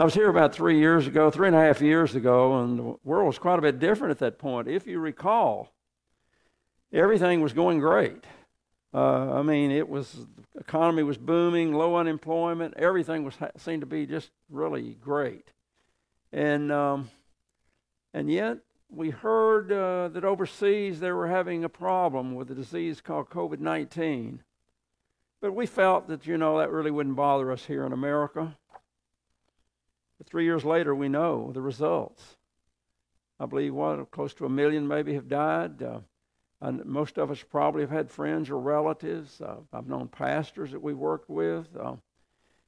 I was here about three years ago, three and a half years ago, and the world was quite a bit different at that point. If you recall, everything was going great. Uh, I mean, it was the economy was booming, low unemployment, everything was seemed to be just really great, and um, and yet we heard uh, that overseas they were having a problem with a disease called COVID nineteen, but we felt that you know that really wouldn't bother us here in America. But three years later, we know the results. I believe what close to a million maybe have died. Uh, and most of us probably have had friends or relatives. Uh, I've known pastors that we worked with. Uh,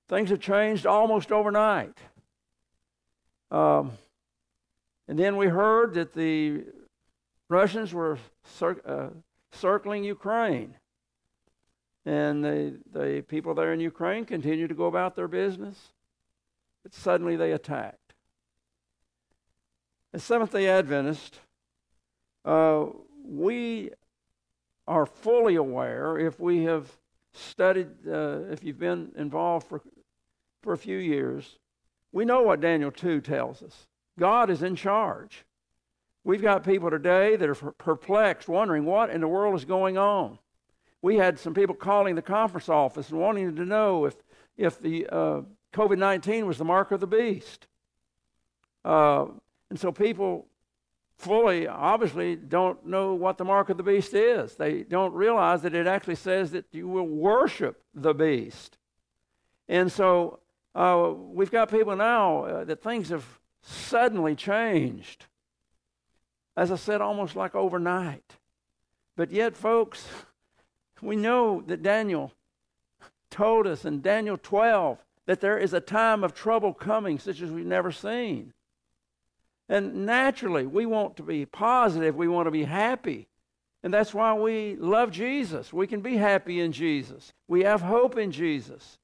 things have changed almost overnight. Um, and then we heard that the Russians were cir- uh, circling Ukraine. And the, the people there in Ukraine continued to go about their business. But suddenly they attacked. As Seventh day Adventist, uh, we are fully aware, if we have studied, uh, if you've been involved for, for a few years, we know what Daniel 2 tells us. God is in charge. We've got people today that are perplexed, wondering what in the world is going on. We had some people calling the conference office and wanting to know if, if the uh, COVID 19 was the mark of the beast. Uh, and so people fully, obviously, don't know what the mark of the beast is. They don't realize that it actually says that you will worship the beast. And so uh, we've got people now uh, that things have suddenly changed. As I said, almost like overnight. But yet, folks, we know that Daniel told us in Daniel 12 that there is a time of trouble coming such as we've never seen. And naturally, we want to be positive, we want to be happy. And that's why we love Jesus. We can be happy in Jesus. We have hope in Jesus.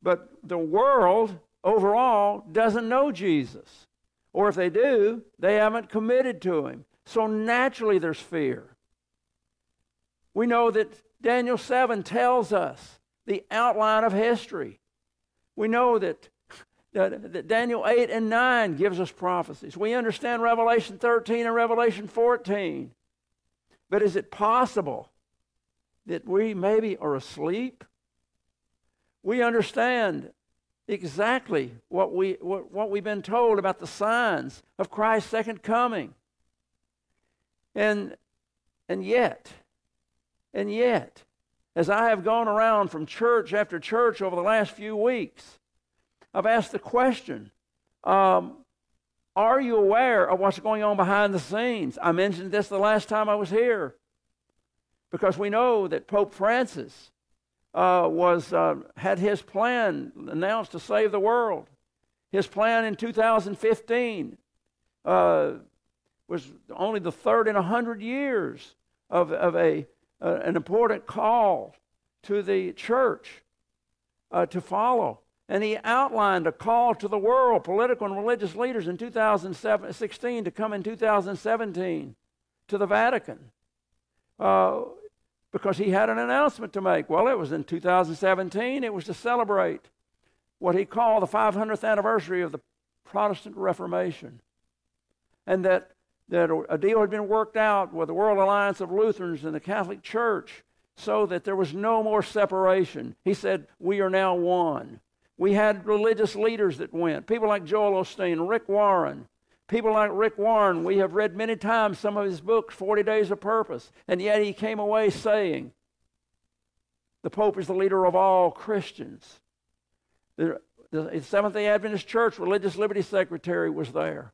But the world overall doesn't know Jesus. Or if they do, they haven't committed to him. So naturally, there's fear. We know that Daniel 7 tells us the outline of history. We know that that that Daniel 8 and 9 gives us prophecies. We understand Revelation 13 and Revelation 14. But is it possible that we maybe are asleep? We understand exactly what, we, what, what we've been told about the signs of Christ's second coming. And, and yet, and yet, as I have gone around from church after church over the last few weeks, I've asked the question um, Are you aware of what's going on behind the scenes? I mentioned this the last time I was here because we know that Pope Francis uh, was, uh, had his plan announced to save the world. His plan in 2015 uh, was only the third in a hundred years of, of a, an important call to the church uh, to follow. And he outlined a call to the world, political and religious leaders in 2016 to come in 2017 to the Vatican. Uh, because he had an announcement to make. Well, it was in 2017, it was to celebrate what he called the 500th anniversary of the Protestant Reformation. And that, that a deal had been worked out with the World Alliance of Lutherans and the Catholic Church so that there was no more separation. He said, We are now one. We had religious leaders that went, people like Joel Osteen, Rick Warren. People like Rick Warren, we have read many times some of his books, 40 Days of Purpose, and yet he came away saying, The Pope is the leader of all Christians. The, the Seventh day Adventist Church Religious Liberty Secretary was there.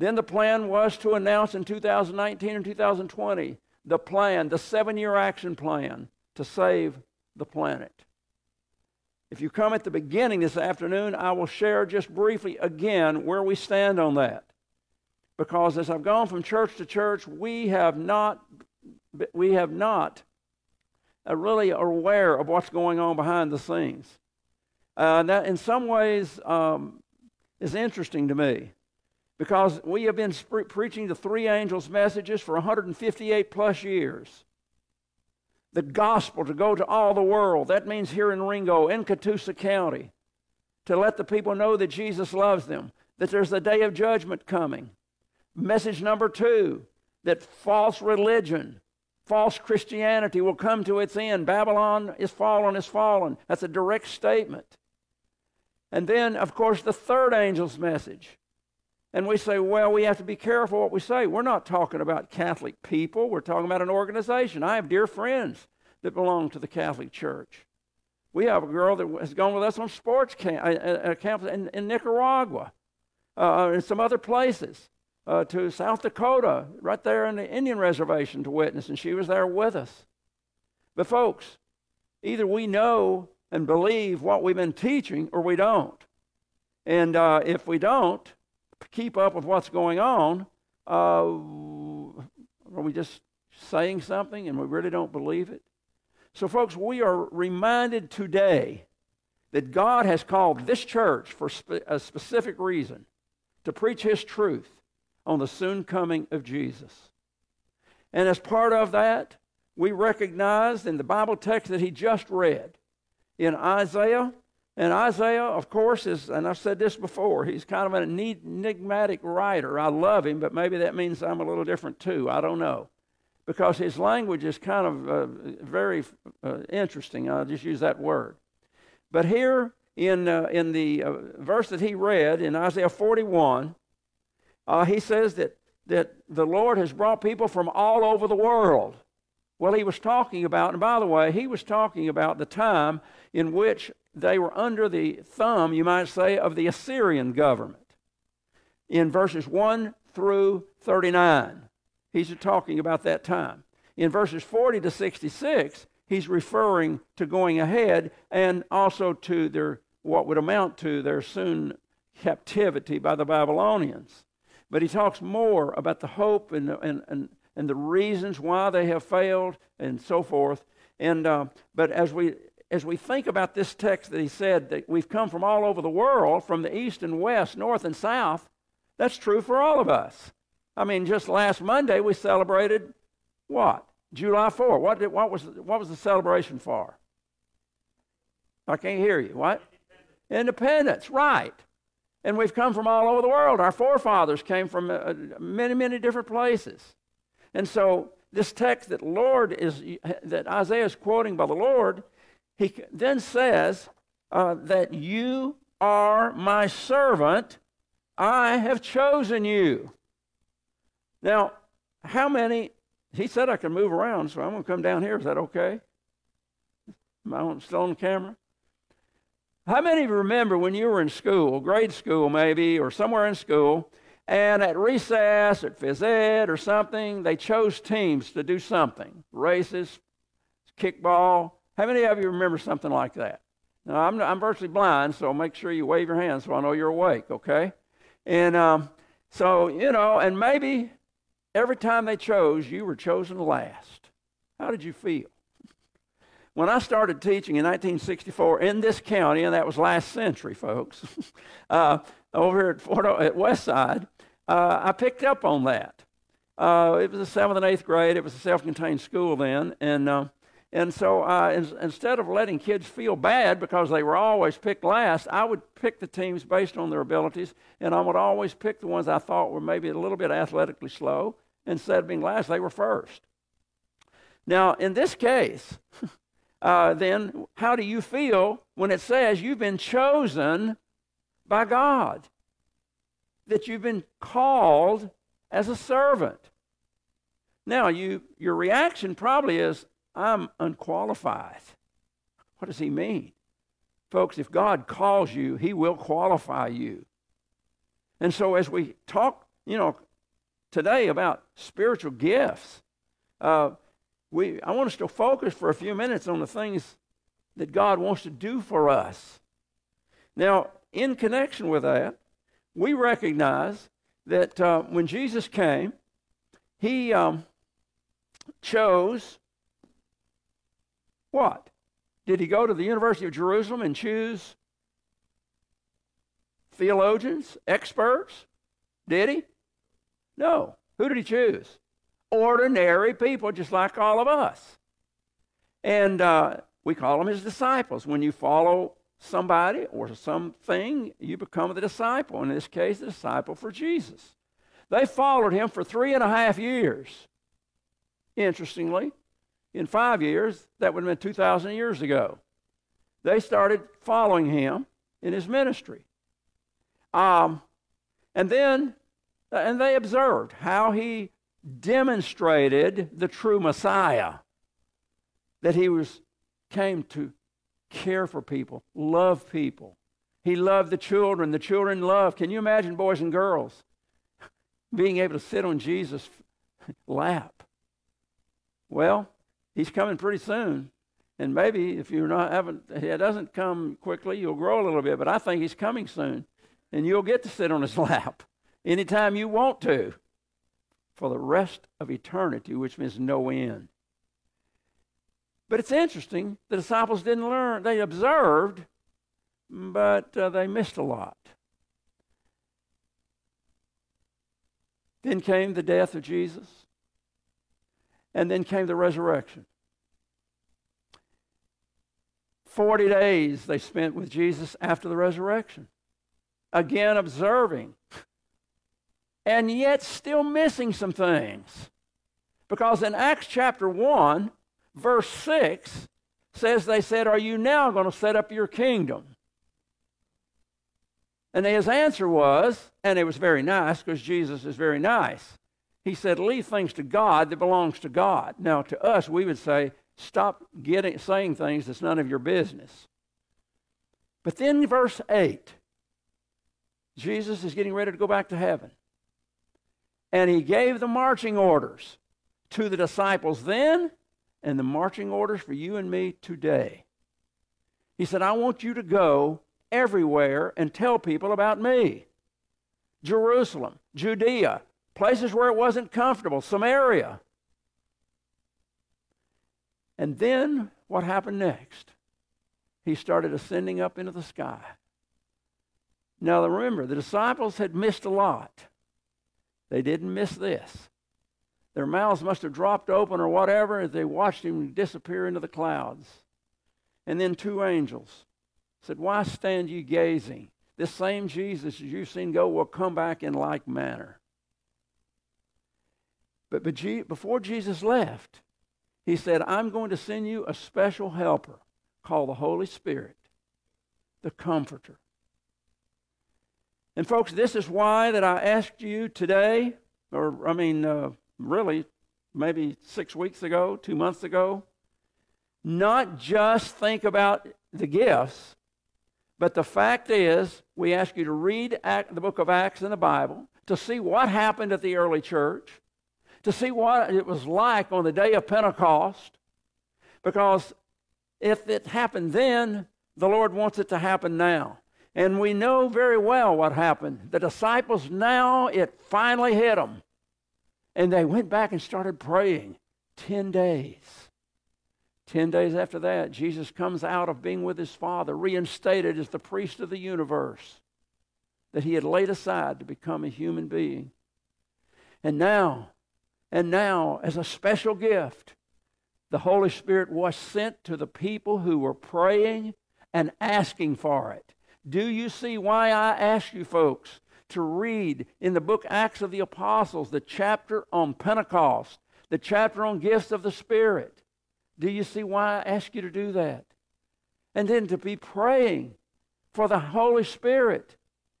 Then the plan was to announce in 2019 and 2020 the plan, the seven year action plan to save the planet. If you come at the beginning this afternoon, I will share just briefly again where we stand on that. Because as I've gone from church to church, we have not, we have not uh, really are aware of what's going on behind the scenes. Uh, that in some ways um, is interesting to me because we have been sp- preaching the three angels' messages for 158 plus years the gospel to go to all the world. That means here in Ringgold, in Catoosa County. to let the people know that Jesus loves them, that there's a day of judgment coming. Message number two that false religion, false Christianity will come to its end. Babylon is fallen, is fallen. That's a direct statement. And then, of course, the third angel's message. And we say, well, we have to be careful what we say. We're not talking about Catholic people, we're talking about an organization. I have dear friends that belong to the Catholic Church. We have a girl that has gone with us on sports camp, uh, camp in, in Nicaragua uh, some other places uh, to South Dakota, right there in the Indian reservation to witness, and she was there with us. But, folks, either we know and believe what we've been teaching or we don't. And uh, if we don't keep up with what's going on, uh, are we just saying something and we really don't believe it? So, folks, we are reminded today that God has called this church for spe- a specific reason to preach His truth on the soon coming of Jesus. And as part of that, we recognize in the Bible text that he just read in Isaiah, and Isaiah, of course, is, and I've said this before, he's kind of an enigmatic writer. I love him, but maybe that means I'm a little different too. I don't know. Because his language is kind of uh, very uh, interesting. I'll just use that word. But here in, uh, in the uh, verse that he read in Isaiah 41, uh, he says that, that the Lord has brought people from all over the world. Well, he was talking about, and by the way, he was talking about the time in which they were under the thumb, you might say, of the Assyrian government. In verses 1 through 39, he's talking about that time. In verses 40 to 66, he's referring to going ahead and also to their what would amount to their soon captivity by the Babylonians. But he talks more about the hope and, and, and, and the reasons why they have failed and so forth. And, uh, but as we, as we think about this text that he said that we've come from all over the world, from the east and west, north and south, that's true for all of us. I mean, just last Monday we celebrated what? July 4. What, did, what, was, what was the celebration for? I can't hear you. What? Independence, right. And we've come from all over the world. Our forefathers came from uh, many, many different places. And so this text that Lord is that Isaiah is quoting by the Lord, he then says uh, that you are my servant. I have chosen you. Now, how many? He said I can move around, so I'm going to come down here. Is that okay? Am I still on camera? How many of you remember when you were in school, grade school maybe, or somewhere in school, and at recess, at phys ed or something, they chose teams to do something races, kickball. How many of you remember something like that? Now, I'm, I'm virtually blind, so make sure you wave your hand so I know you're awake, okay? And um, so, you know, and maybe every time they chose, you were chosen last. How did you feel? When I started teaching in 1964 in this county, and that was last century, folks, uh, over here at, Fort o- at Westside, uh, I picked up on that. Uh, it was the seventh and eighth grade. It was a self-contained school then, and uh, and so uh, in, instead of letting kids feel bad because they were always picked last, I would pick the teams based on their abilities, and I would always pick the ones I thought were maybe a little bit athletically slow. Instead of being last, they were first. Now, in this case, uh, then how do you feel when it says you've been chosen by God? That you've been called as a servant. Now, you, your reaction probably is, I'm unqualified. What does he mean? Folks, if God calls you, he will qualify you. And so, as we talk, you know, today about spiritual gifts, uh, we, I want us to focus for a few minutes on the things that God wants to do for us. Now, in connection with that, we recognize that uh, when Jesus came, he um, chose what? Did he go to the University of Jerusalem and choose theologians, experts? Did he? No. Who did he choose? ordinary people just like all of us. And uh, we call them his disciples. When you follow somebody or something, you become the disciple. In this case, the disciple for Jesus. They followed him for three and a half years. Interestingly, in five years, that would have been 2,000 years ago. They started following him in his ministry. Um, and then, and they observed how he demonstrated the true Messiah, that he was came to care for people, love people. He loved the children. The children loved. Can you imagine boys and girls being able to sit on Jesus' lap? Well, he's coming pretty soon. And maybe if you're not haven't it doesn't come quickly, you'll grow a little bit, but I think he's coming soon. And you'll get to sit on his lap anytime you want to for the rest of eternity, which means no end. But it's interesting, the disciples didn't learn. They observed, but uh, they missed a lot. Then came the death of Jesus, and then came the resurrection. 40 days they spent with Jesus after the resurrection. Again, observing, and yet still missing some things. Because in Acts chapter 1, verse 6 says, They said, Are you now going to set up your kingdom? And his answer was, and it was very nice because Jesus is very nice. He said, Leave things to God that belongs to God. Now, to us, we would say, Stop getting, saying things that's none of your business. But then, verse 8, Jesus is getting ready to go back to heaven. And he gave the marching orders to the disciples then and the marching orders for you and me today. He said, I want you to go everywhere and tell people about me. Jerusalem, Judea, places where it wasn't comfortable, Samaria. And then what happened next? He started ascending up into the sky. Now remember, the disciples had missed a lot. They didn't miss this. Their mouths must have dropped open or whatever as they watched him disappear into the clouds. And then two angels said, Why stand you gazing? This same Jesus as you've seen go will come back in like manner. But before Jesus left, he said, I'm going to send you a special helper called the Holy Spirit, the Comforter. And folks, this is why that I asked you today, or I mean, uh, really, maybe six weeks ago, two months ago, not just think about the gifts, but the fact is, we ask you to read the book of Acts in the Bible to see what happened at the early church, to see what it was like on the day of Pentecost, because if it happened then, the Lord wants it to happen now. And we know very well what happened. The disciples now, it finally hit them. And they went back and started praying 10 days. 10 days after that, Jesus comes out of being with his Father, reinstated as the priest of the universe that he had laid aside to become a human being. And now, and now, as a special gift, the Holy Spirit was sent to the people who were praying and asking for it. Do you see why I ask you folks to read in the book Acts of the Apostles, the chapter on Pentecost, the chapter on gifts of the Spirit. Do you see why I ask you to do that? And then to be praying for the Holy Spirit,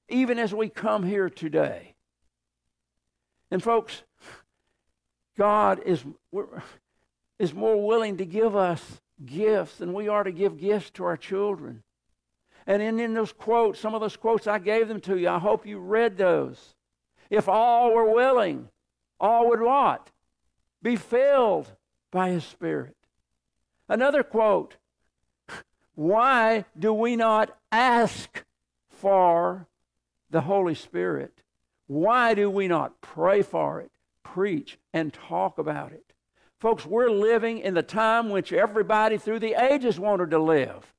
even as we come here today. And folks, God is, is more willing to give us gifts than we are to give gifts to our children. And in, in those quotes, some of those quotes, I gave them to you. I hope you read those. If all were willing, all would what? Be filled by His Spirit. Another quote Why do we not ask for the Holy Spirit? Why do we not pray for it, preach, and talk about it? Folks, we're living in the time which everybody through the ages wanted to live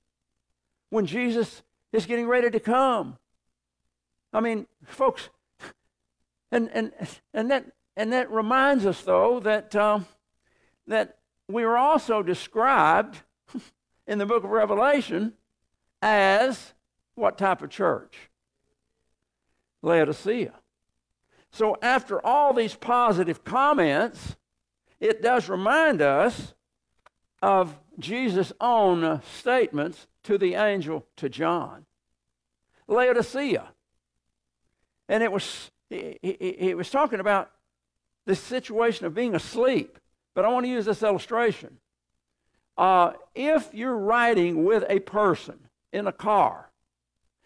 when Jesus is getting ready to come. I mean, folks, and and and that and that reminds us though that um, that we are also described in the book of Revelation as what type of church? Laodicea. So, after all these positive comments, it does remind us of Jesus' own statements to the angel to John. Laodicea. And it was he, he, he was talking about the situation of being asleep. But I want to use this illustration. Uh, if you're riding with a person in a car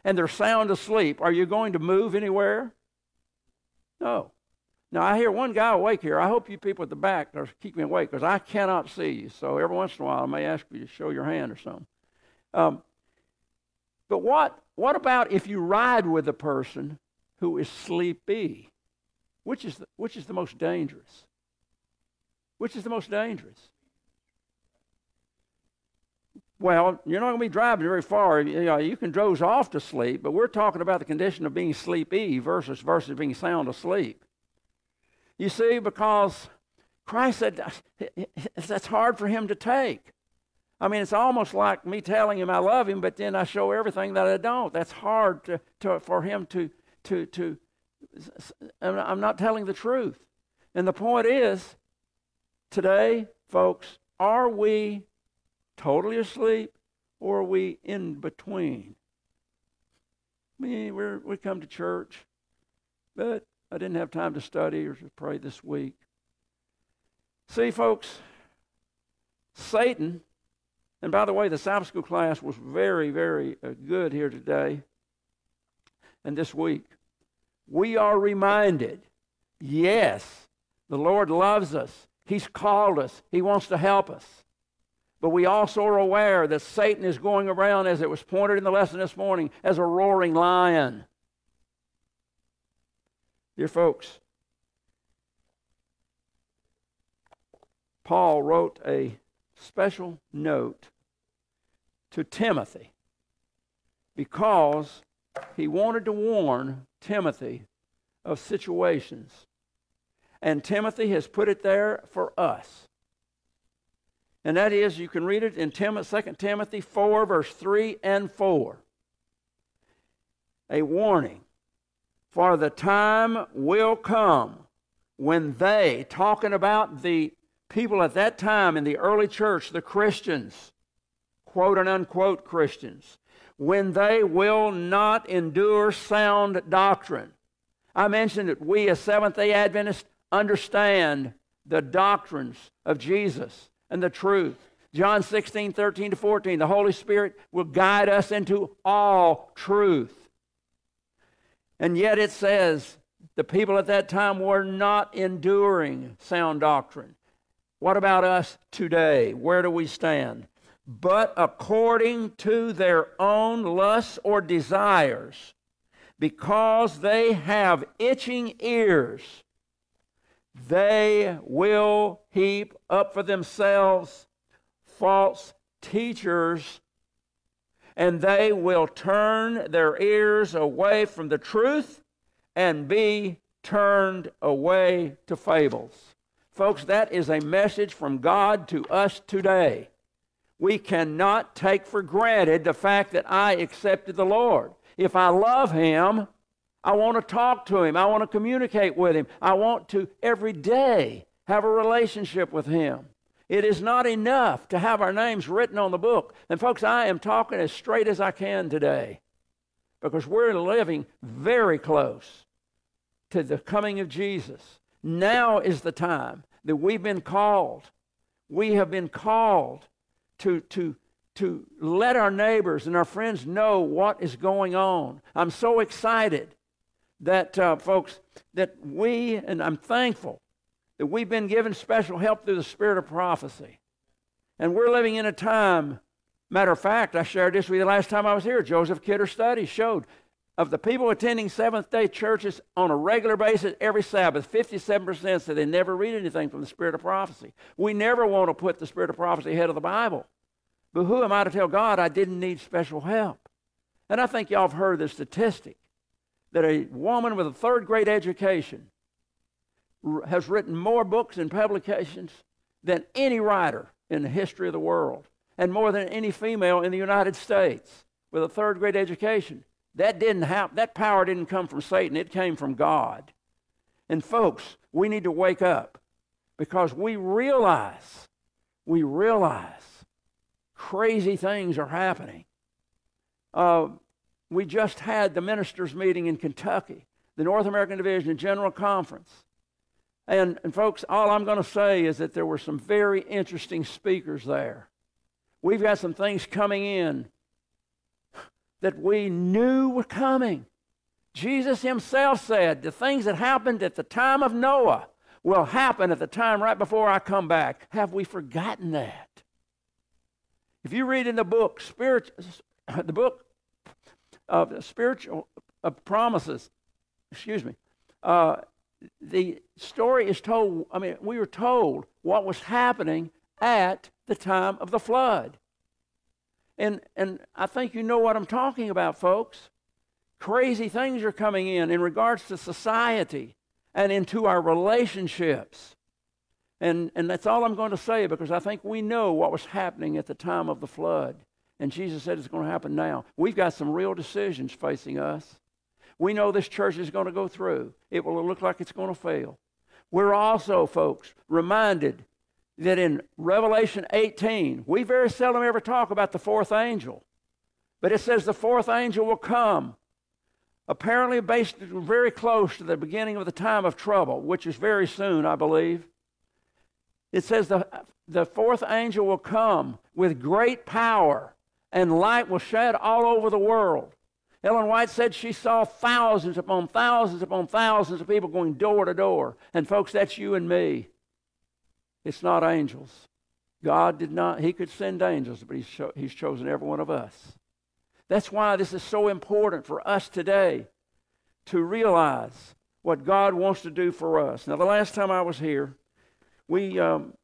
and they're sound asleep, are you going to move anywhere? No. Now, I hear one guy awake here. I hope you people at the back are keeping awake because I cannot see you. So every once in a while, I may ask you to show your hand or something. Um, but what, what about if you ride with a person who is sleepy? Which is the, which is the most dangerous? Which is the most dangerous? Well, you're not going to be driving very far. You, know, you can doze off to sleep, but we're talking about the condition of being sleepy versus versus being sound asleep. You see, because Christ said that's hard for him to take. I mean, it's almost like me telling him I love him, but then I show everything that I don't. That's hard to, to, for him to, to, to. I'm not telling the truth. And the point is, today, folks, are we totally asleep or are we in between? Mean, we we come to church, but I didn't have time to study or to pray this week. See, folks, Satan, and by the way, the Sabbath school class was very, very uh, good here today and this week. We are reminded yes, the Lord loves us, He's called us, He wants to help us. But we also are aware that Satan is going around, as it was pointed in the lesson this morning, as a roaring lion. Dear folks, Paul wrote a special note to Timothy because he wanted to warn Timothy of situations. And Timothy has put it there for us. And that is, you can read it in 2 Timothy 4, verse 3 and 4. A warning for the time will come when they, talking about the people at that time in the early church, the Christians, quote and unquote Christians, when they will not endure sound doctrine. I mentioned that we as Seventh day Adventists understand the doctrines of Jesus and the truth. John 16, 13 to 14, the Holy Spirit will guide us into all truth. And yet it says the people at that time were not enduring sound doctrine. What about us today? Where do we stand? But according to their own lusts or desires, because they have itching ears, they will heap up for themselves false teachers and they will turn their ears away from the truth and be turned away to fables. Folks, that is a message from God to us today. We cannot take for granted the fact that I accepted the Lord. If I love Him, I want to talk to Him. I want to communicate with Him. I want to every day have a relationship with Him. It is not enough to have our names written on the book. And, folks, I am talking as straight as I can today because we're living very close to the coming of Jesus. Now is the time that we've been called. We have been called to, to, to let our neighbors and our friends know what is going on. I'm so excited that, uh, folks, that we, and I'm thankful that we've been given special help through the spirit of prophecy. And we're living in a time, matter of fact, I shared this with you last time I was here. Joseph Kidder study showed of the people attending Seventh day churches on a regular basis every Sabbath, 57% said they never read anything from the Spirit of prophecy. We never want to put the Spirit of prophecy ahead of the Bible. But who am I to tell God I didn't need special help? And I think y'all have heard the statistic that a woman with a third grade education has written more books and publications than any writer in the history of the world, and more than any female in the United States with a third grade education. That didn't happen. That power didn't come from Satan. It came from God. And folks, we need to wake up because we realize, we realize crazy things are happening. Uh, we just had the ministers' meeting in Kentucky, the North American Division General Conference. And, and folks, all I'm going to say is that there were some very interesting speakers there. We've got some things coming in that we knew were coming. Jesus himself said the things that happened at the time of Noah will happen at the time right before I come back. Have we forgotten that? If you read in the book, spirit, the book of spiritual of promises, excuse me, uh, the story is told. I mean, we were told what was happening at the time of the flood. And, and I think you know what I'm talking about, folks. Crazy things are coming in in regards to society and into our relationships. And, and that's all I'm going to say because I think we know what was happening at the time of the flood. And Jesus said it's going to happen now. We've got some real decisions facing us. We know this church is going to go through, it will look like it's going to fail. We're also, folks, reminded that in Revelation 18, we very seldom ever talk about the fourth angel, but it says the fourth angel will come. Apparently, based very close to the beginning of the time of trouble, which is very soon, I believe. It says the, the fourth angel will come with great power, and light will shed all over the world. Ellen White said she saw thousands upon thousands upon thousands of people going door to door. And, folks, that's you and me. It's not angels. God did not, He could send angels, but He's, cho- he's chosen every one of us. That's why this is so important for us today to realize what God wants to do for us. Now, the last time I was here, we, um,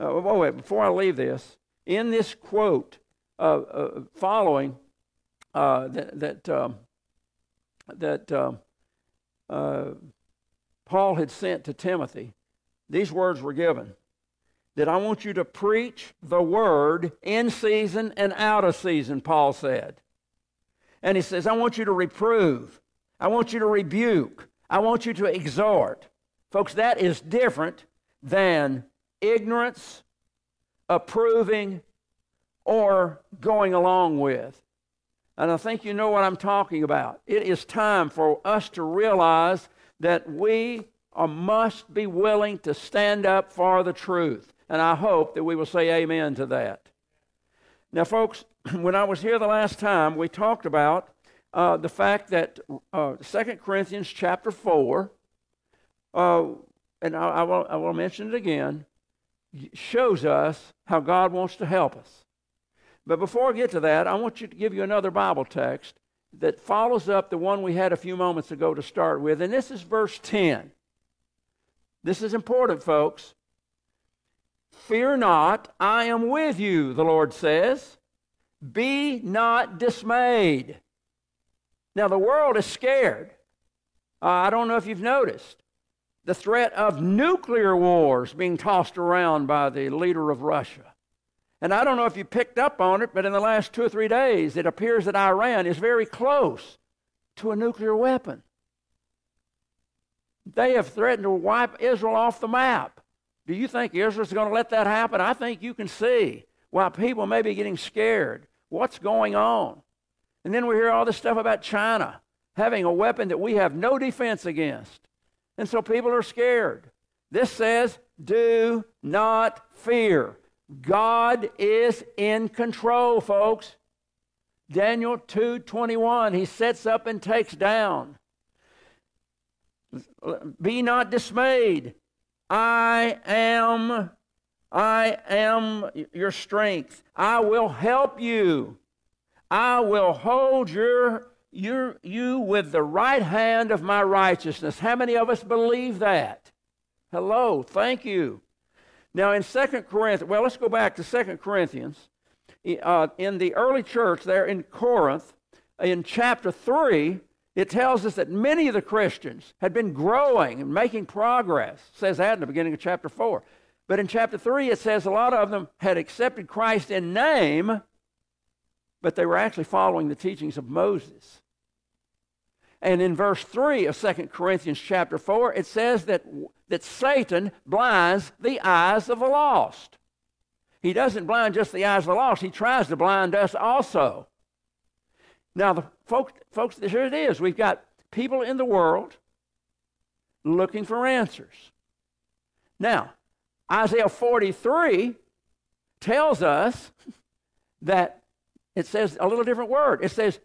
uh, oh, wait, before I leave this, in this quote following uh, that, that, um, that um, uh, Paul had sent to Timothy, these words were given that I want you to preach the word in season and out of season, Paul said. And he says, I want you to reprove, I want you to rebuke, I want you to exhort. Folks, that is different than ignorance, approving, or going along with. And I think you know what I'm talking about. It is time for us to realize that we must be willing to stand up for the truth. And I hope that we will say amen to that. Now, folks, when I was here the last time, we talked about uh, the fact that uh, 2 Corinthians chapter 4, uh, and I, I, will, I will mention it again, shows us how God wants to help us. But before I get to that, I want you to give you another Bible text that follows up the one we had a few moments ago to start with, and this is verse 10. This is important, folks. Fear not, I am with you, the Lord says. Be not dismayed. Now, the world is scared. Uh, I don't know if you've noticed the threat of nuclear wars being tossed around by the leader of Russia. And I don't know if you picked up on it, but in the last two or three days, it appears that Iran is very close to a nuclear weapon. They have threatened to wipe Israel off the map. Do you think Israel's going to let that happen? I think you can see why people may be getting scared. What's going on? And then we hear all this stuff about China having a weapon that we have no defense against. And so people are scared. This says, do not fear. God is in control, folks. Daniel 2:21, he sets up and takes down. Be not dismayed. I am I am your strength. I will help you. I will hold your, your, you with the right hand of my righteousness. How many of us believe that? Hello, thank you. Now, in Second Corinthians, well, let's go back to Second Corinthians. Uh, in the early church there in Corinth, in chapter 3, it tells us that many of the Christians had been growing and making progress. It says that in the beginning of chapter 4. But in chapter 3, it says a lot of them had accepted Christ in name, but they were actually following the teachings of Moses. And in verse 3 of 2 Corinthians chapter 4, it says that, that Satan blinds the eyes of the lost. He doesn't blind just the eyes of the lost, he tries to blind us also. Now, the folks, folks, here it is. We've got people in the world looking for answers. Now, Isaiah 43 tells us that it says a little different word. It says,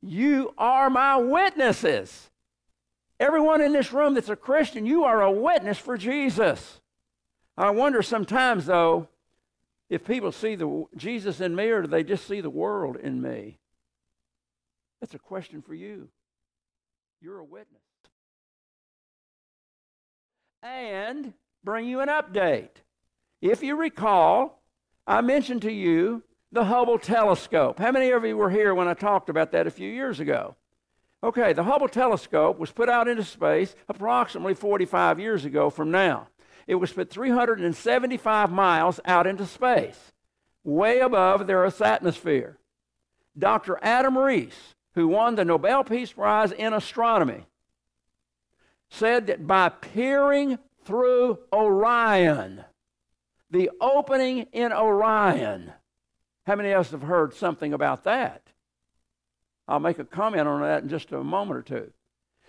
You are my witnesses. Everyone in this room that's a Christian, you are a witness for Jesus. I wonder sometimes, though, if people see the Jesus in me or do they just see the world in me? That's a question for you. You're a witness. And bring you an update. If you recall, I mentioned to you the Hubble telescope. How many of you were here when I talked about that a few years ago? Okay, the Hubble telescope was put out into space approximately 45 years ago from now. It was put 375 miles out into space, way above the Earth's atmosphere. Dr. Adam Riess, who won the Nobel Peace Prize in astronomy, said that by peering through Orion, the opening in Orion, how many of us have heard something about that? I'll make a comment on that in just a moment or two.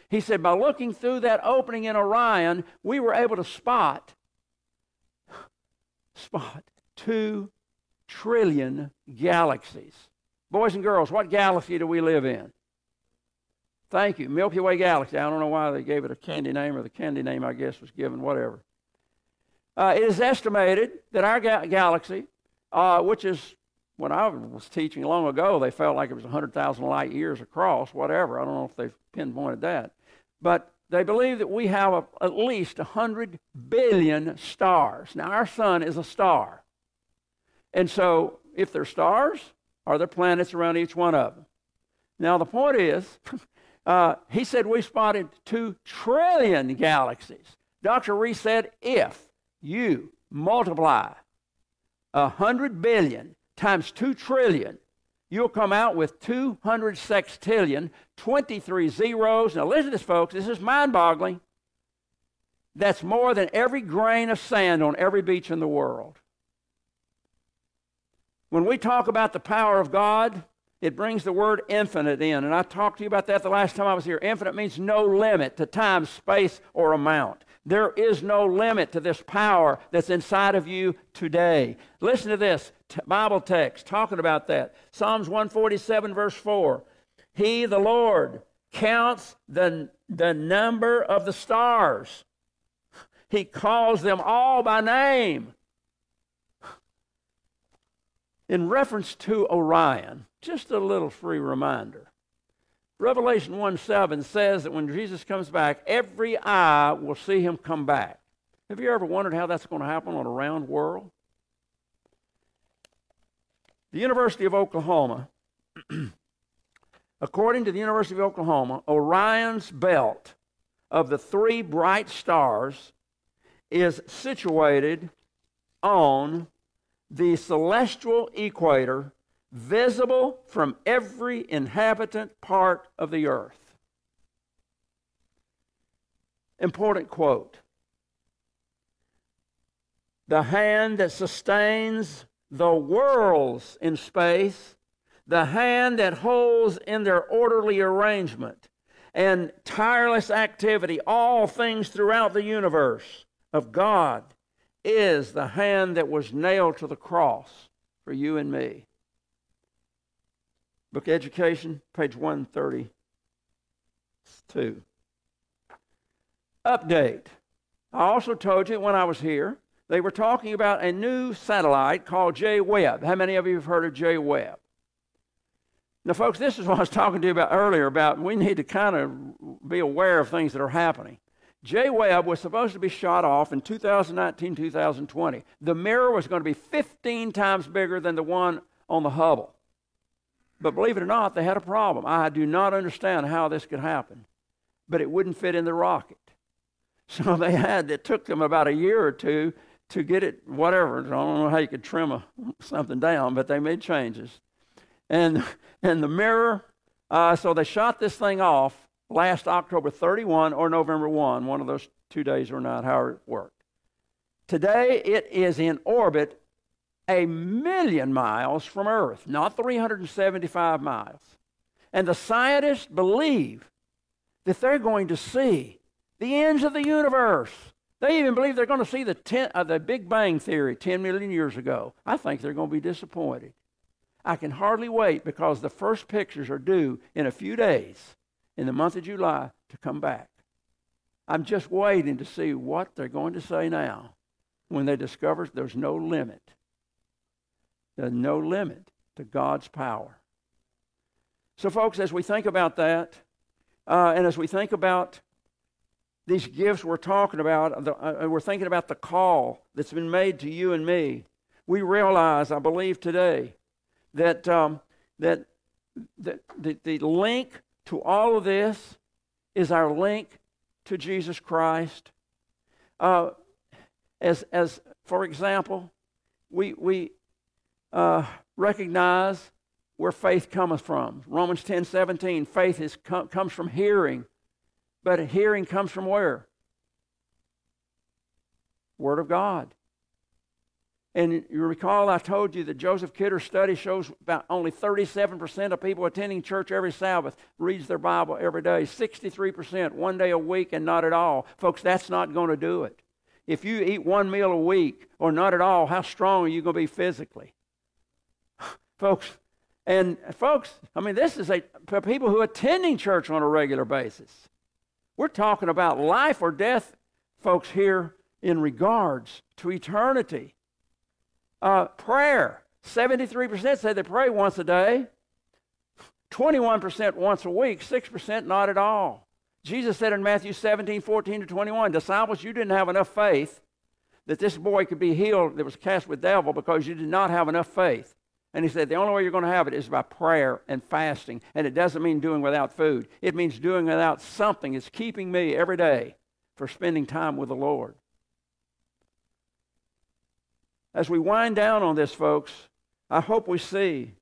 He said, by looking through that opening in Orion, we were able to spot, spot two trillion galaxies. Boys and girls, what galaxy do we live in? Thank you. Milky Way galaxy. I don't know why they gave it a candy name, or the candy name, I guess, was given, whatever. Uh, it is estimated that our ga- galaxy, uh, which is when I was teaching long ago, they felt like it was 100,000 light years across, whatever. I don't know if they've pinpointed that. But they believe that we have a, at least 100 billion stars. Now, our sun is a star. And so, if they're stars, are there planets around each one of them? Now, the point is, uh, he said we spotted 2 trillion galaxies. Dr. Riess said if you multiply 100 billion times 2 trillion you'll come out with 200 sextillion, 23 zeros. Now, listen to this, folks. This is mind boggling. That's more than every grain of sand on every beach in the world. When we talk about the power of God, it brings the word infinite in. And I talked to you about that the last time I was here. Infinite means no limit to time, space, or amount. There is no limit to this power that's inside of you today. Listen to this t- Bible text talking about that. Psalms 147, verse 4. He, the Lord, counts the, the number of the stars, He calls them all by name. In reference to Orion, just a little free reminder. Revelation 1 7 says that when Jesus comes back, every eye will see him come back. Have you ever wondered how that's going to happen on a round world? The University of Oklahoma, according to the University of Oklahoma, Orion's belt of the three bright stars is situated on the celestial equator visible from every inhabitant part of the earth. Important quote The hand that sustains the worlds in space, the hand that holds in their orderly arrangement and tireless activity all things throughout the universe of God is the hand that was nailed to the cross for you and me. Book of Education, page 132. Update. I also told you when I was here, they were talking about a new satellite called J Webb. How many of you have heard of J Webb? Now, folks, this is what I was talking to you about earlier about we need to kind of be aware of things that are happening. J Webb was supposed to be shot off in 2019 2020. The mirror was going to be 15 times bigger than the one on the Hubble. But believe it or not, they had a problem. I do not understand how this could happen, but it wouldn't fit in the rocket. So they had, it took them about a year or two to get it, whatever. I don't know how you could trim a, something down, but they made changes. and, and the mirror. Uh, so they shot this thing off last October 31 or November 1, one of those two days or not, however it worked. Today it is in orbit a million miles from Earth, not 375 miles. And the scientists believe that they're going to see the ends of the universe. They even believe they're going to see the, ten, uh, the Big Bang Theory 10 million years ago. I think they're going to be disappointed. I can hardly wait because the first pictures are due in a few days in the month of July to come back. I'm just waiting to see what they're going to say now when they discover there's no limit. There's no limit to God's power. So, folks, as we think about that, uh, and as we think about these gifts we're talking about, the, uh, we're thinking about the call that's been made to you and me. We realize, I believe today, that um, that, that the, the link to all of this is our link to Jesus Christ. Uh, as, as for example, we, we uh, recognize where faith cometh from. Romans 10 17, faith is, com- comes from hearing, but hearing comes from where? Word of God. And you recall I told you that Joseph Kidder's study shows about only 37% of people attending church every Sabbath reads their Bible every day. 63% one day a week and not at all. Folks, that's not going to do it. If you eat one meal a week or not at all, how strong are you going to be physically? folks, and folks, I mean, this is a for people who are attending church on a regular basis. We're talking about life or death, folks, here in regards to eternity. Uh, prayer 73% say they pray once a day, 21% once a week, 6% not at all. Jesus said in Matthew 17, 14 to 21, Disciples, you didn't have enough faith that this boy could be healed that was cast with devil because you did not have enough faith. And he said, the only way you're going to have it is by prayer and fasting. And it doesn't mean doing without food, it means doing without something. It's keeping me every day for spending time with the Lord. As we wind down on this, folks, I hope we see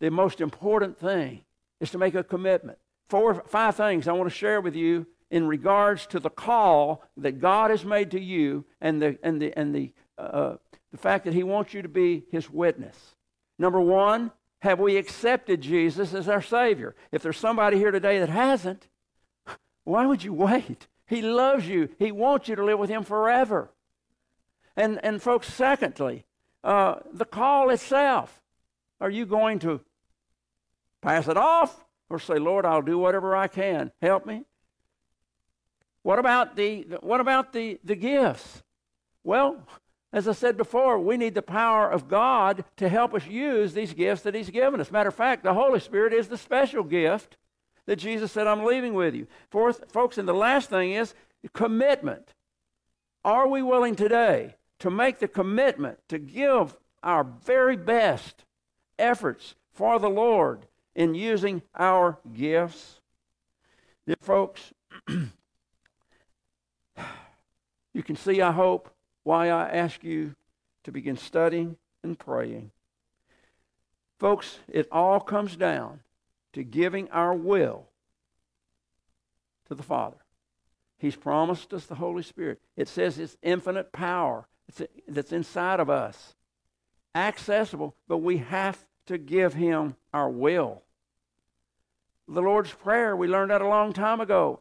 the most important thing is to make a commitment. Four, five things I want to share with you in regards to the call that God has made to you and the, and the, and the, uh, the fact that He wants you to be His witness. Number one, have we accepted Jesus as our Savior? If there's somebody here today that hasn't, why would you wait? He loves you, He wants you to live with Him forever. And, and folks, secondly, uh, the call itself. Are you going to pass it off or say, Lord, I'll do whatever I can. Help me? What about the, what about the, the gifts? Well, as I said before, we need the power of God to help us use these gifts that He's given us. Matter of fact, the Holy Spirit is the special gift that Jesus said, I'm leaving with you. Fourth, folks, and the last thing is commitment. Are we willing today to make the commitment to give our very best efforts for the Lord in using our gifts. Dear folks, you can see, I hope, why I ask you to begin studying and praying. Folks, it all comes down to giving our will to the Father. He's promised us the Holy Spirit. It says it's infinite power that's inside of us. Accessible, but we have to give Him our will. The Lord's Prayer, we learned that a long time ago.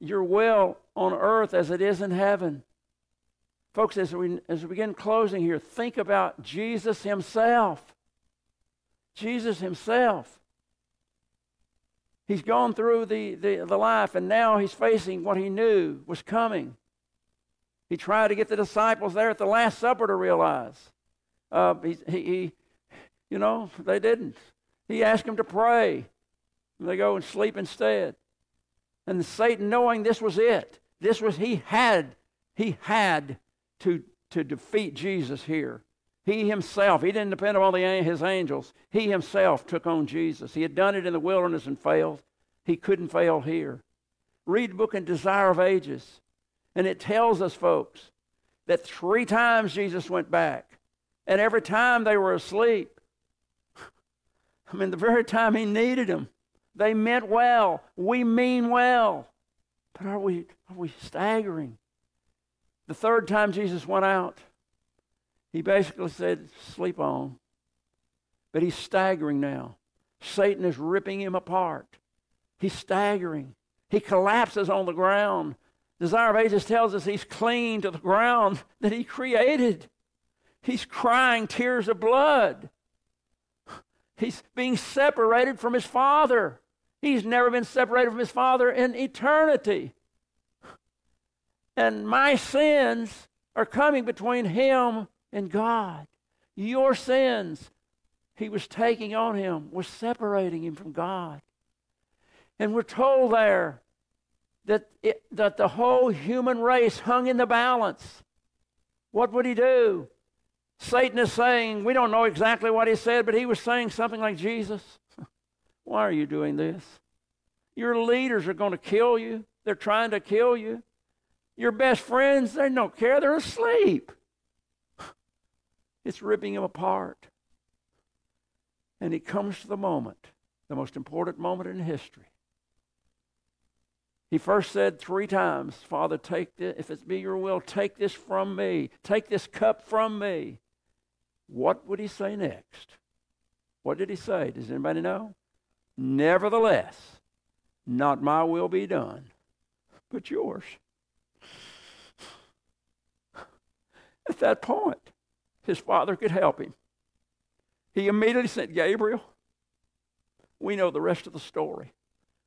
Your will on earth as it is in heaven. Folks, as we, as we begin closing here, think about Jesus Himself. Jesus Himself. He's gone through the, the, the life, and now he's facing what he knew was coming. He tried to get the disciples there at the Last Supper to realize. Uh, he, he, he, you know, they didn't. He asked them to pray. And they go and sleep instead. And Satan, knowing this was it, this was, he had, he had to, to defeat Jesus here. He himself, he didn't depend upon the, his angels. He himself took on Jesus. He had done it in the wilderness and failed. He couldn't fail here. Read the book in Desire of Ages. And it tells us, folks, that three times Jesus went back. And every time they were asleep. I mean, the very time he needed them, they meant well. We mean well. But are we, are we staggering? The third time Jesus went out, he basically said, Sleep on. But he's staggering now. Satan is ripping him apart. He's staggering. He collapses on the ground. Desire of Ages tells us he's clinging to the ground that he created. He's crying tears of blood. He's being separated from his Father. He's never been separated from his Father in eternity. And my sins are coming between him and God. Your sins, he was taking on him, was separating him from God. And we're told there that, it, that the whole human race hung in the balance. What would he do? Satan is saying, we don't know exactly what he said, but he was saying something like, Jesus, why are you doing this? Your leaders are going to kill you. They're trying to kill you. Your best friends, they don't care. They're asleep. It's ripping them apart. And it comes to the moment, the most important moment in history. He first said three times, Father, take this, if it be your will, take this from me. Take this cup from me. What would he say next? What did he say? Does anybody know? Nevertheless, not my will be done, but yours. At that point, his father could help him. He immediately sent Gabriel. We know the rest of the story.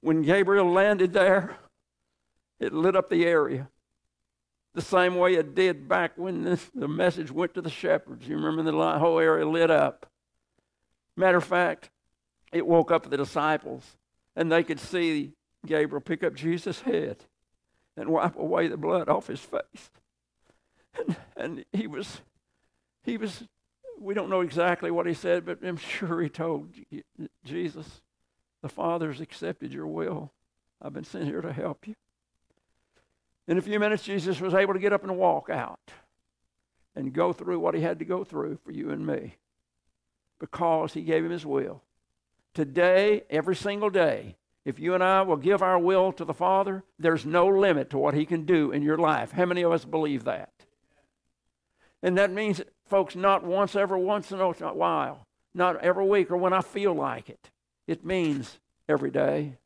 When Gabriel landed there, it lit up the area the same way it did back when this, the message went to the shepherds. You remember the whole area lit up. Matter of fact, it woke up the disciples, and they could see Gabriel pick up Jesus' head and wipe away the blood off his face. And, and he was, he was, we don't know exactly what he said, but I'm sure he told Jesus, the Father's accepted your will. I've been sent here to help you. In a few minutes, Jesus was able to get up and walk out and go through what he had to go through for you and me because he gave him his will. Today, every single day, if you and I will give our will to the Father, there's no limit to what he can do in your life. How many of us believe that? And that means, folks, not once every once in a while, not every week or when I feel like it. It means every day.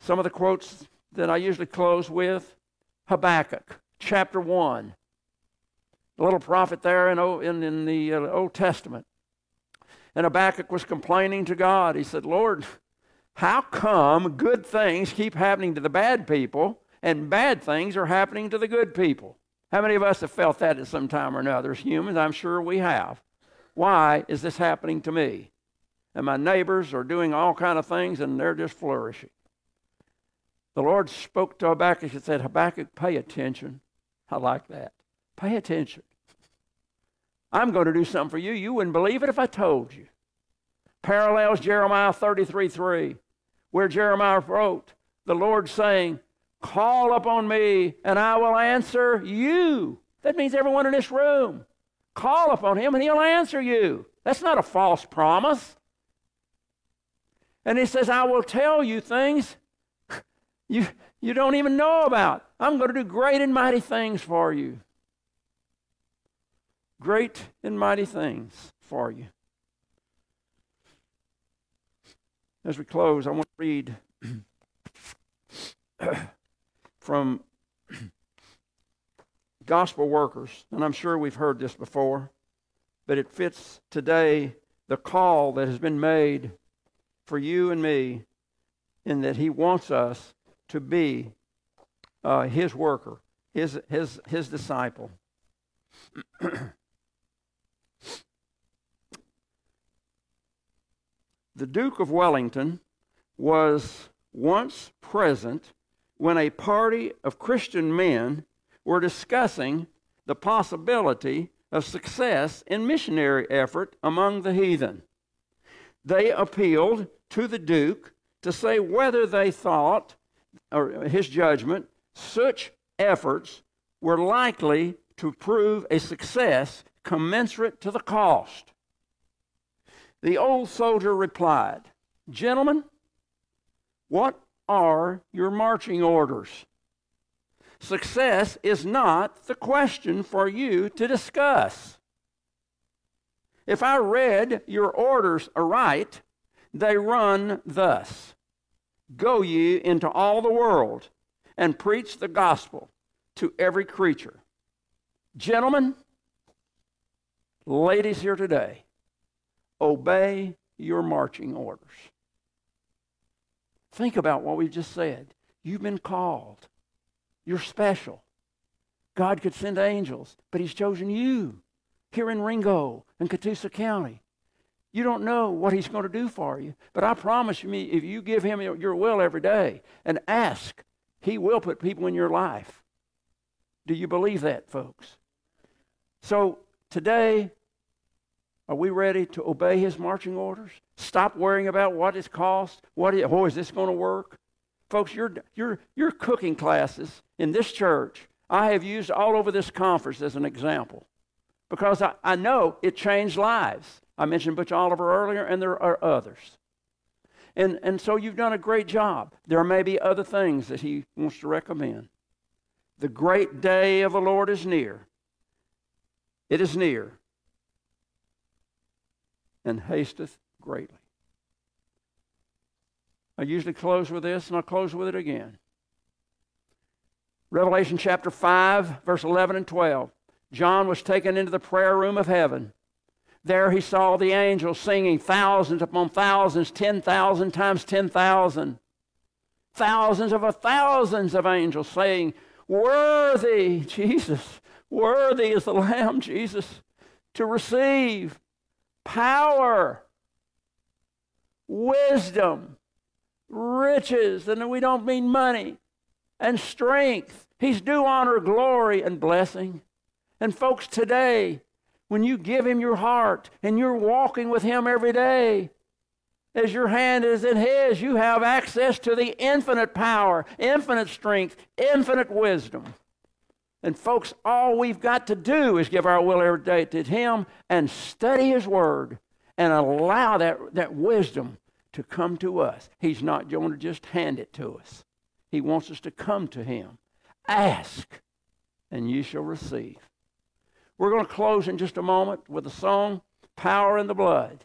Some of the quotes that I usually close with Habakkuk, chapter 1. The little prophet there in, in, in the uh, Old Testament. And Habakkuk was complaining to God. He said, Lord, how come good things keep happening to the bad people and bad things are happening to the good people? How many of us have felt that at some time or another as humans? I'm sure we have. Why is this happening to me? And my neighbors are doing all kind of things and they're just flourishing. The Lord spoke to Habakkuk and said, Habakkuk, pay attention. I like that. Pay attention. I'm going to do something for you. You wouldn't believe it if I told you. Parallels Jeremiah 33 3, where Jeremiah wrote, The Lord saying, Call upon me and I will answer you. That means everyone in this room. Call upon him and he'll answer you. That's not a false promise. And he says, I will tell you things you, you don't even know about. I'm going to do great and mighty things for you. Great and mighty things for you. As we close, I want to read from Gospel Workers, and I'm sure we've heard this before, but it fits today the call that has been made for you and me in that He wants us to be uh, his worker, his, his, his disciple. the Duke of Wellington was once present when a party of Christian men were discussing the possibility of success in missionary effort among the heathen. They appealed to the Duke to say whether they thought or his judgment, such efforts were likely to prove a success commensurate to the cost. The old soldier replied, Gentlemen, what are your marching orders? Success is not the question for you to discuss. If I read your orders aright, they run thus Go ye into all the world and preach the gospel to every creature. Gentlemen, ladies here today, obey your marching orders. Think about what we've just said. You've been called. You're special. God could send angels, but He's chosen you here in Ringgold and Catoosa County. You don't know what He's going to do for you, but I promise you, if you give Him your will every day and ask, He will put people in your life. Do you believe that, folks? So today, are we ready to obey his marching orders? Stop worrying about what it costs. What oh, is this going to work? Folks, your, your, your cooking classes in this church, I have used all over this conference as an example because I, I know it changed lives. I mentioned Butch Oliver earlier, and there are others. And, and so you've done a great job. There may be other things that he wants to recommend. The great day of the Lord is near. It is near and hasteth greatly. I usually close with this, and I'll close with it again. Revelation chapter 5, verse 11 and 12. John was taken into the prayer room of heaven. There he saw the angels singing thousands upon thousands, 10,000 times 10,000. Thousands of a thousands of angels saying, Worthy, Jesus, worthy is the Lamb, Jesus, to receive power, wisdom, riches, and we don't mean money, and strength. He's due honor, glory, and blessing. And folks, today, when you give Him your heart and you're walking with Him every day, as your hand is in His, you have access to the infinite power, infinite strength, infinite wisdom. And folks, all we've got to do is give our will every day to Him and study His Word and allow that, that wisdom to come to us. He's not going to just hand it to us, He wants us to come to Him. Ask, and you shall receive. We're going to close in just a moment with a song Power in the Blood.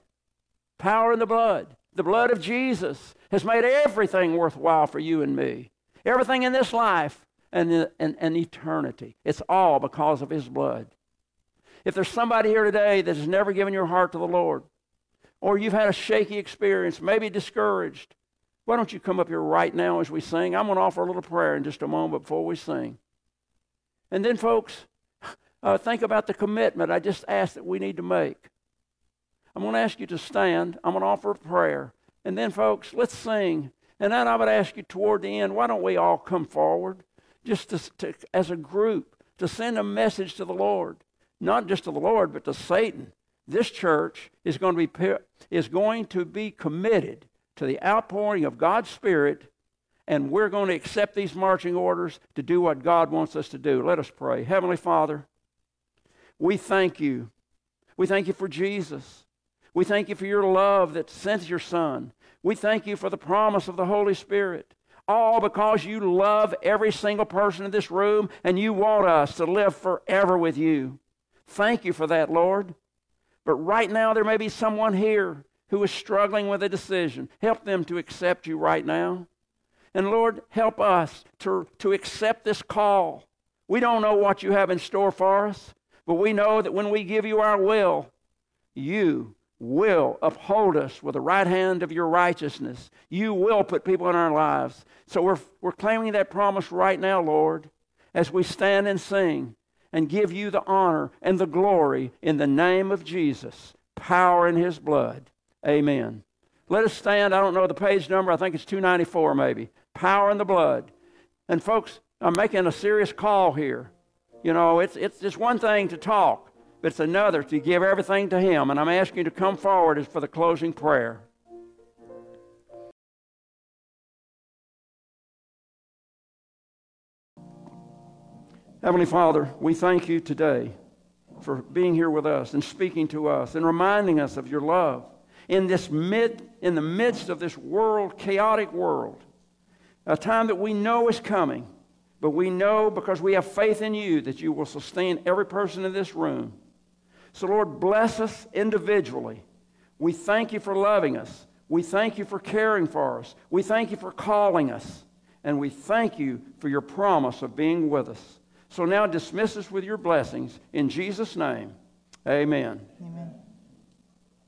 Power in the blood. The blood of Jesus has made everything worthwhile for you and me. Everything in this life and, and, and eternity. It's all because of His blood. If there's somebody here today that has never given your heart to the Lord, or you've had a shaky experience, maybe discouraged, why don't you come up here right now as we sing? I'm going to offer a little prayer in just a moment before we sing. And then, folks, uh, think about the commitment I just asked that we need to make. I'm going to ask you to stand. I'm going to offer a prayer. And then, folks, let's sing. And then I would ask you toward the end, why don't we all come forward? Just to, to, as a group to send a message to the Lord, not just to the Lord, but to Satan. This church is going to be is going to be committed to the outpouring of God's Spirit, and we're going to accept these marching orders to do what God wants us to do. Let us pray. Heavenly Father, we thank you. We thank you for Jesus. We thank you for your love that sent your Son. We thank you for the promise of the Holy Spirit all because you love every single person in this room and you want us to live forever with you. Thank you for that, Lord. But right now, there may be someone here who is struggling with a decision. Help them to accept you right now. And Lord, help us to, to accept this call. We don't know what you have in store for us, but we know that when we give you our will, you will uphold us with the right hand of your righteousness. You will put people in our lives. So we're, we're claiming that promise right now, Lord, as we stand and sing and give you the honor and the glory in the name of Jesus. Power in his blood. Amen. Let us stand. I don't know the page number. I think it's 294 maybe. Power in the blood. And folks, I'm making a serious call here. You know, it's, it's just one thing to talk but it's another to give everything to Him. And I'm asking you to come forward for the closing prayer. Heavenly Father, we thank you today for being here with us and speaking to us and reminding us of your love in this mid, in the midst of this world, chaotic world, a time that we know is coming, but we know because we have faith in you that you will sustain every person in this room. So, Lord, bless us individually. We thank you for loving us. We thank you for caring for us. We thank you for calling us. And we thank you for your promise of being with us. So now dismiss us with your blessings. In Jesus' name, amen. Amen.